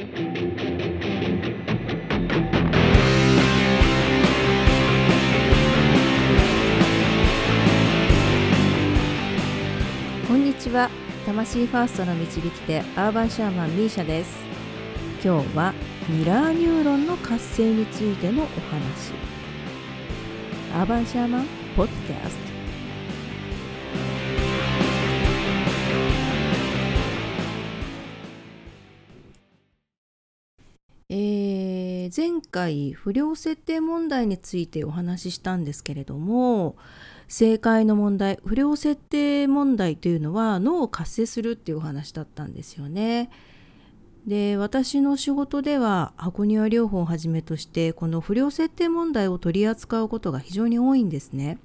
こんにちは。魂ファーストの導き手アーバンシャーマンミーシャです。今日はミラーニューロンの活性についてのお話。アーバンシャーマンポッドキャスト。前回不良設定問題についてお話ししたんですけれども正解の問題不良設定問題というのは脳を活性するっていうお話だったんですよね。で私の仕事では箱庭療法をはじめとしてこの不良設定問題を取り扱うことが非常に多いんですね。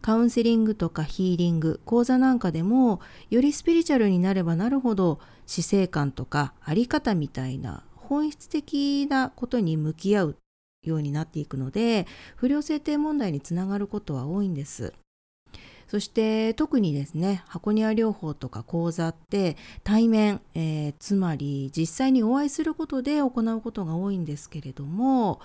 カウンセリングとかヒーリング講座なんかでもよりスピリチュアルになればなるほど死生観とか在り方みたいな本質的なことに向き合うようになっていくので不良制定問題につながることは多いんです。そして特にですね箱庭療法とか講座って対面、えー、つまり実際にお会いすることで行うことが多いんですけれども、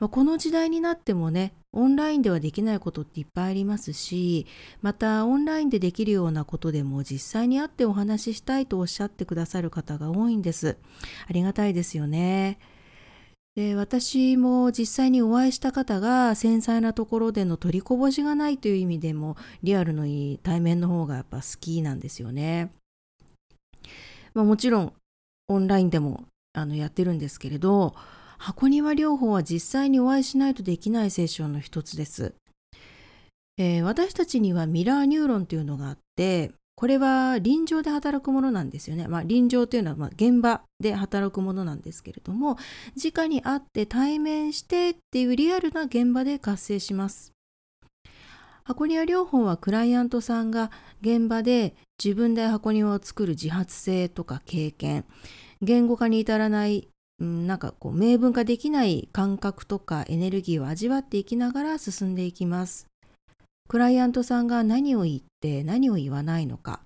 まあ、この時代になってもねオンラインではできないことっていっぱいありますしまたオンラインでできるようなことでも実際に会ってお話ししたいとおっしゃってくださる方が多いんです。ありがたいですよね。で私も実際にお会いした方が繊細なところでの取りこぼしがないという意味でもリアルのいい対面の方がやっぱ好きなんですよね。まあ、もちろんオンラインでもあのやってるんですけれど箱庭療法は実際にお会いしないとできないセッションの一つです。えー、私たちにはミラーニューロンというのがあってこれは臨場で働くものなんですよね。まあ、臨場というのはま現場で働くものなんですけれども直に会って対面してっていうリアルな現場で活性します。箱庭療法はクライアントさんが現場で自分で箱庭を作る自発性とか経験言語化に至らないなんかこう明文化できない感覚とかエネルギーを味わっていきながら進んでいきます。クライアントさんが何を言って何を言わないのか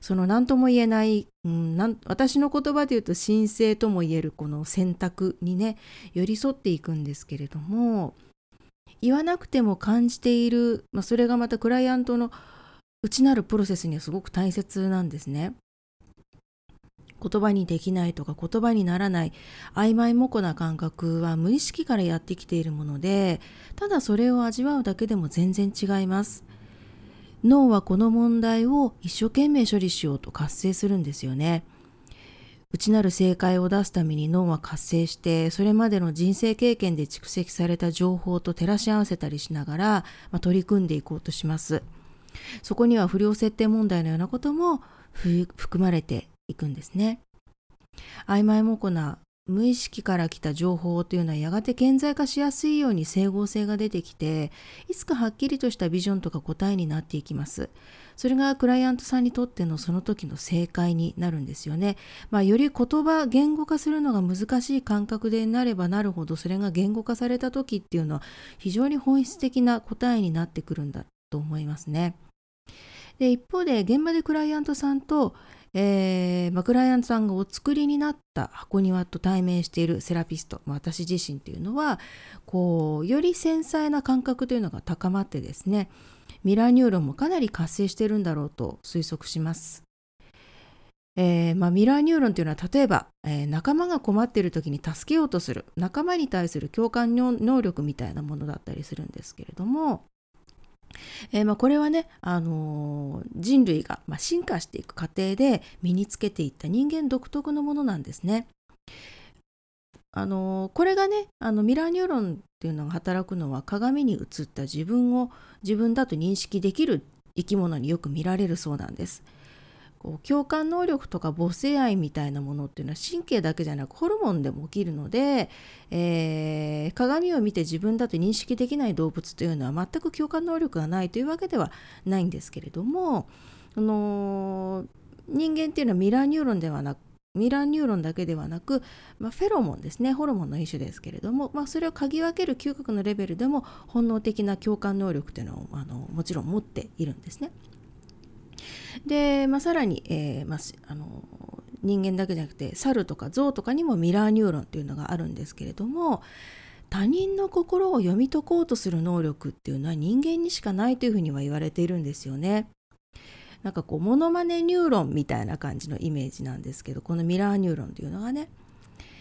その何とも言えない、うん、なん私の言葉で言うと神聖とも言えるこの選択にね寄り添っていくんですけれども言わなくても感じている、まあ、それがまたクライアントの内なるプロセスにはすごく大切なんですね。言葉にできないとか言葉にならない曖昧模糊な感覚は無意識からやってきているものでただそれを味わうだけでも全然違います。脳はこの問題を一生懸命処理しようと活性するんですよね。内なる正解を出すために脳は活性してそれまでの人生経験で蓄積された情報と照らし合わせたりしながら、まあ、取り組んでいこうとします。そこには不良設定問題のようなことも含まれていくんですね。曖昧模糊な無意識から来た情報というのはやがて顕在化しやすいように整合性が出てきていつかはっきりとしたビジョンとか答えになっていきます。それがクライアントさんにとってのその時の正解になるんですよね。まあ、より言葉言語化するのが難しい感覚でなればなるほどそれが言語化された時っていうのは非常に本質的な答えになってくるんだと思いますね。で一方で現場でクライアントさんとえーま、クライアントさんがお作りになった箱庭と対面しているセラピスト、まあ、私自身というのはこうより繊細な感覚というのが高まってですねミラーニューロンもかなり活性してるんだろうと推測します。えーまあ、ミラーニューロンというのは例えば、えー、仲間が困っている時に助けようとする仲間に対する共感能力みたいなものだったりするんですけれどもえー、まあ、これはね、あのー、人類が、ま進化していく過程で身につけていった人間独特のものなんですね。あのー、これがねあのミラーニューロンっていうのが働くのは鏡に映った自分を自分だと認識できる生き物によく見られるそうなんです。こう共感能力とか母性愛みたいなものっていうのは神経だけじゃなくホルモンでも起きるので、えー、鏡を見て自分だと認識できない動物というのは全く共感能力がないというわけではないんですけれども、あのー、人間っていうのはミラーニューロンではなくミラーニューロンだけではなく、まあ、フェロモンですねホルモンの一種ですけれども、まあ、それを嗅ぎ分ける嗅覚のレベルでも本能的な共感能力というのをあのもちろん持っているんですね。で、まあ、さらに、えーまあ、あの人間だけじゃなくて猿とか象とかにもミラーニューロンっていうのがあるんですけれども他人の心を読み解こうとする能力っていうのは人間にしかないというふうには言われているんですよね。なんかこうモノマネニューロンみたいな感じのイメージなんですけどこのミラーニューロンというのがね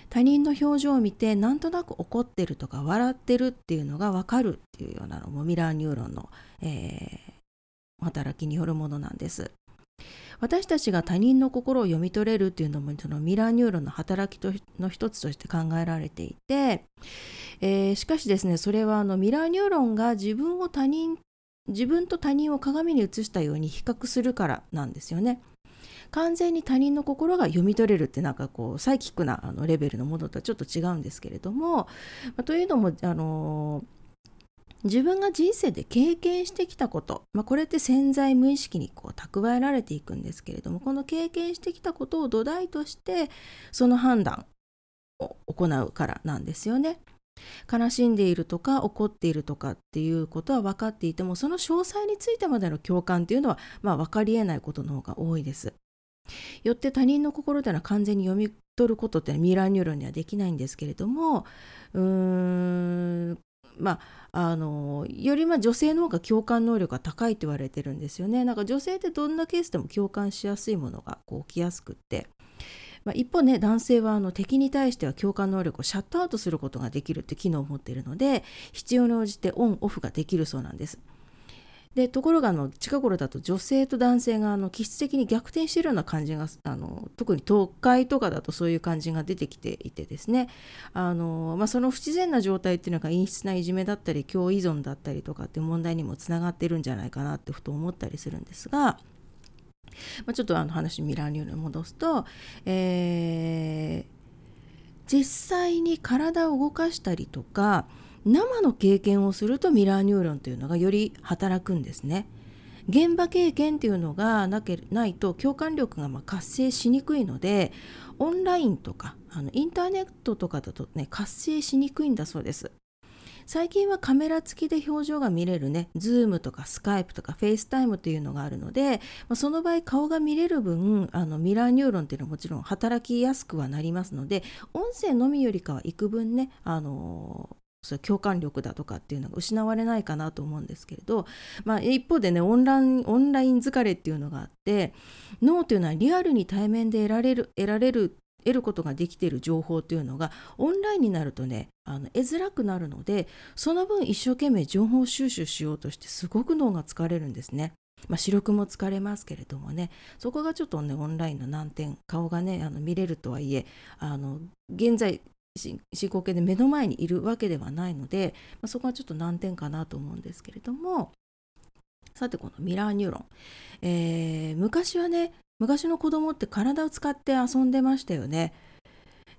他人の表情を見てなんとなく怒ってるとか笑ってるっていうのが分かるっていうようなのもミラーニューロンの、えー、働きによるものなんです。私たちが他人の心を読み取れるっていうのもそのミラーニューロンの働きの一つとして考えられていて、えー、しかしですねそれはあのミラーニューロンが自分を他人自分と他人を鏡に映したように比較するからなんですよね。完全に他人の心が読み取れるってなんかこうサイキックなあのレベルのものとはちょっと違うんですけれども、まあ、というのもあのー自分が人生で経験してきたこと、まあ、これって潜在無意識にこう蓄えられていくんですけれどもこの経験してきたことを土台としてその判断を行うからなんですよね。悲しんでいるとか怒っているとかっていうことは分かっていてもその詳細についてまでの共感っていうのは、まあ、分かりえないことの方が多いです。よって他人の心というのは完全に読み取ることってミラーニューロンにはできないんですけれどもうーんまあ、あのよりま女性の方が共感能力が高いと言われてるんですよね。なんか女性ってどんなケースでも共感しやすいものがこう起きやすくって。まあ、一方ね男性はあの敵に対しては共感能力をシャットアウトすることができるって機能を持っているので必要に応じてオンオフができるそうなんです。でところがあの近頃だと女性と男性があの気質的に逆転してるような感じがあの特に都会とかだとそういう感じが出てきていてですねあの、まあ、その不自然な状態っていうのが陰湿ないじめだったり共依存だったりとかっていう問題にもつながってるんじゃないかなってふと思ったりするんですが。まあ、ちょっとあの話ミラーニューに戻すと、えー、実際に体を動かしたりとか生の経験をするとミラーニューロンというのがより働くんですね。現場経験っていうのがなけないと共感力がま活性しにくいのでオンラインとかあのインターネットとかだとね活性しにくいんだそうです。最近はカメラ付きで表情が見れるね、Zoom とか Skype とか FaceTime というのがあるので、まあ、その場合顔が見れる分、あのミラーニューロンっていうのはもちろん働きやすくはなりますので、音声のみよりかは幾分ね、あのそう共感力だとかっていうのが失われないかなと思うんですけれど、まあ、一方でねオンラインオンライン疲れっていうのがあって脳というのはリアルに対面で得られる得られる得ることができている情報というのがオンラインになるとねあの得づらくなるのでその分一生懸命情報収集しようとしてすごく脳が疲れるんですね。まあ、視力も疲れますけれどもねそこがちょっとねオンラインの難点顔がねあの見れるとはいえあの現在進行形で目の前にいるわけではないので、まあ、そこはちょっと難点かなと思うんですけれどもさてこのミラーニューロン、えー、昔はね昔の子供って体を使って遊んでましたよね。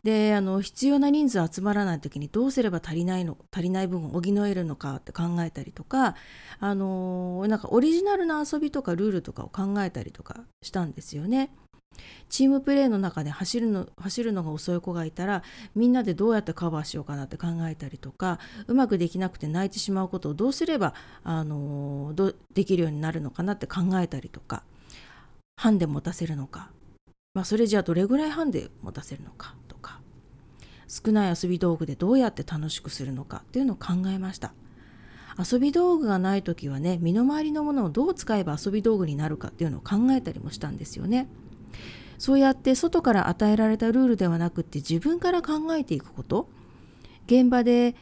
であの必要な人数集まらない時にどうすれば足りないの足りない分を補えるのかって考えたりとかあのなんかオリジナルな遊びとかルールとかを考えたりとかしたんですよね。チームプレーの中で走るの走るのが遅い子がいたらみんなでどうやってカバーしようかなって考えたりとかうまくできなくて泣いてしまうことをどうすればあのどできるようになるのかなって考えたりとかハンデ持たせるのか、まあ、それじゃあどれぐらいハンデ持たせるのかとか少ない遊び道具でどうやって楽しくするのかっていうのを考えました。遊び道具がない時はね身の回りのものをどう使えば遊び道具になるかっていうのを考えたりもしたんですよね。そうやって外から与えられたルールではなくって自分から考えていくこと現場で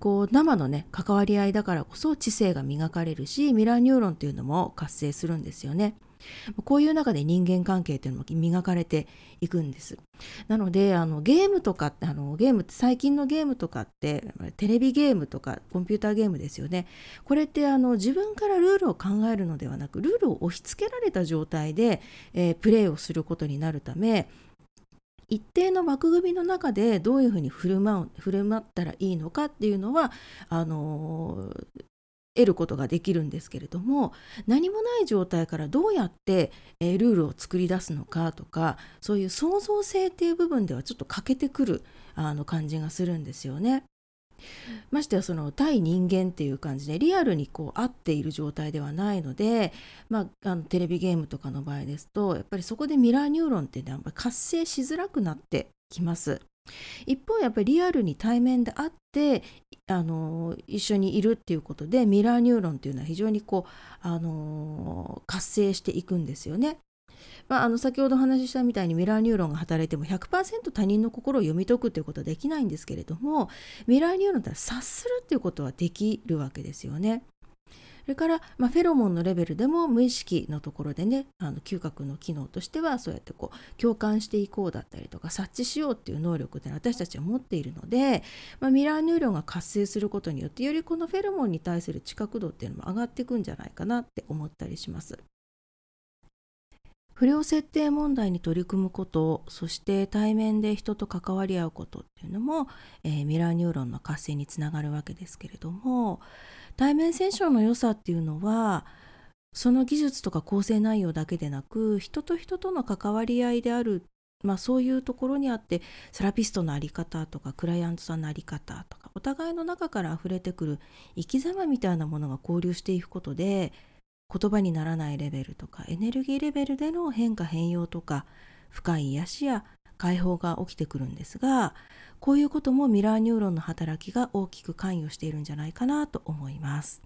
こう生のね関わり合いだからこそ知性が磨かれるしミラーニューロンというのも活性するんですよね。こういう中で人間関係っていうのも磨かれていくんです。なのであのゲームとかあのゲームって最近のゲームとかってテレビゲームとかコンピューターゲームですよね。これってあの自分からルールを考えるのではなくルールを押し付けられた状態で、えー、プレーをすることになるため一定の枠組みの中でどういうふうに振る舞う振る舞ったらいいのかっていうのはあの得ることができるんですけれども何もない状態からどうやって、えー、ルールを作り出すのかとかそういう創造性っていう部分ではちょっと欠けてくるあの感じがするんですよね。ましてやその対人間っていう感じでリアルにこう会っている状態ではないので、まあ、あのテレビゲームとかの場合ですとやっぱりそこでミラーニューロンってね活性しづらくなってきます。一方やっぱりリアルに対面で会ってあの一緒にいるっていうことでミラーニューロンっていうのは非常にこうあの活性していくんですよね。まあ、あの先ほどお話ししたみたいにミラーニューロンが働いても100%他人の心を読み解くということはできないんですけれどもミラーニューロンって察するっていうことはできるわけですよね。それから、まあ、フェロモンのレベルでも無意識のところでねあの嗅覚の機能としてはそうやってこう共感していこうだったりとか察知しようっていう能力って私たちは持っているので、まあ、ミラーニューロンが活性することによってよりこのフェロモンに対する知覚度っていうのも上がっていくんじゃないかなって思ったりします。不良設定問題に取り組むことそして対面で人と関わり合うことっていうのも、えー、ミラーニューロンの活性につながるわけですけれども対面セッションの良さっていうのはその技術とか構成内容だけでなく人と人との関わり合いである、まあ、そういうところにあってセラピストの在り方とかクライアントさんの在り方とかお互いの中から溢れてくる生き様みたいなものが交流していくことで言葉にならないレベルとかエネルギーレベルでの変化変容とか深い癒しや解放が起きてくるんですがこういうこともミラーニューロンの働きが大きく関与しているんじゃないかなと思います。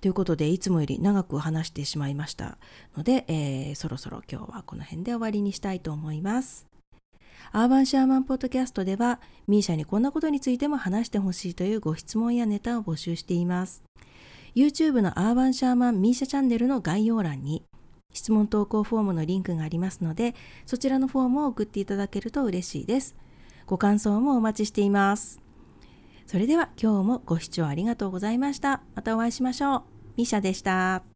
ということでいつもより長く話してしまいましたので、えー、そろそろ今日はこの辺で終わりにしたいと思います。アーバンシャーマンポッドキャストでは misia にこんなことについても話してほしいというご質問やネタを募集しています。YouTube のアーバンシャーマンミーシャチャンネルの概要欄に質問投稿フォームのリンクがありますのでそちらのフォームを送っていただけると嬉しいです。ご感想もお待ちしています。それでは今日もご視聴ありがとうございました。またお会いしましょう。ミシャでした。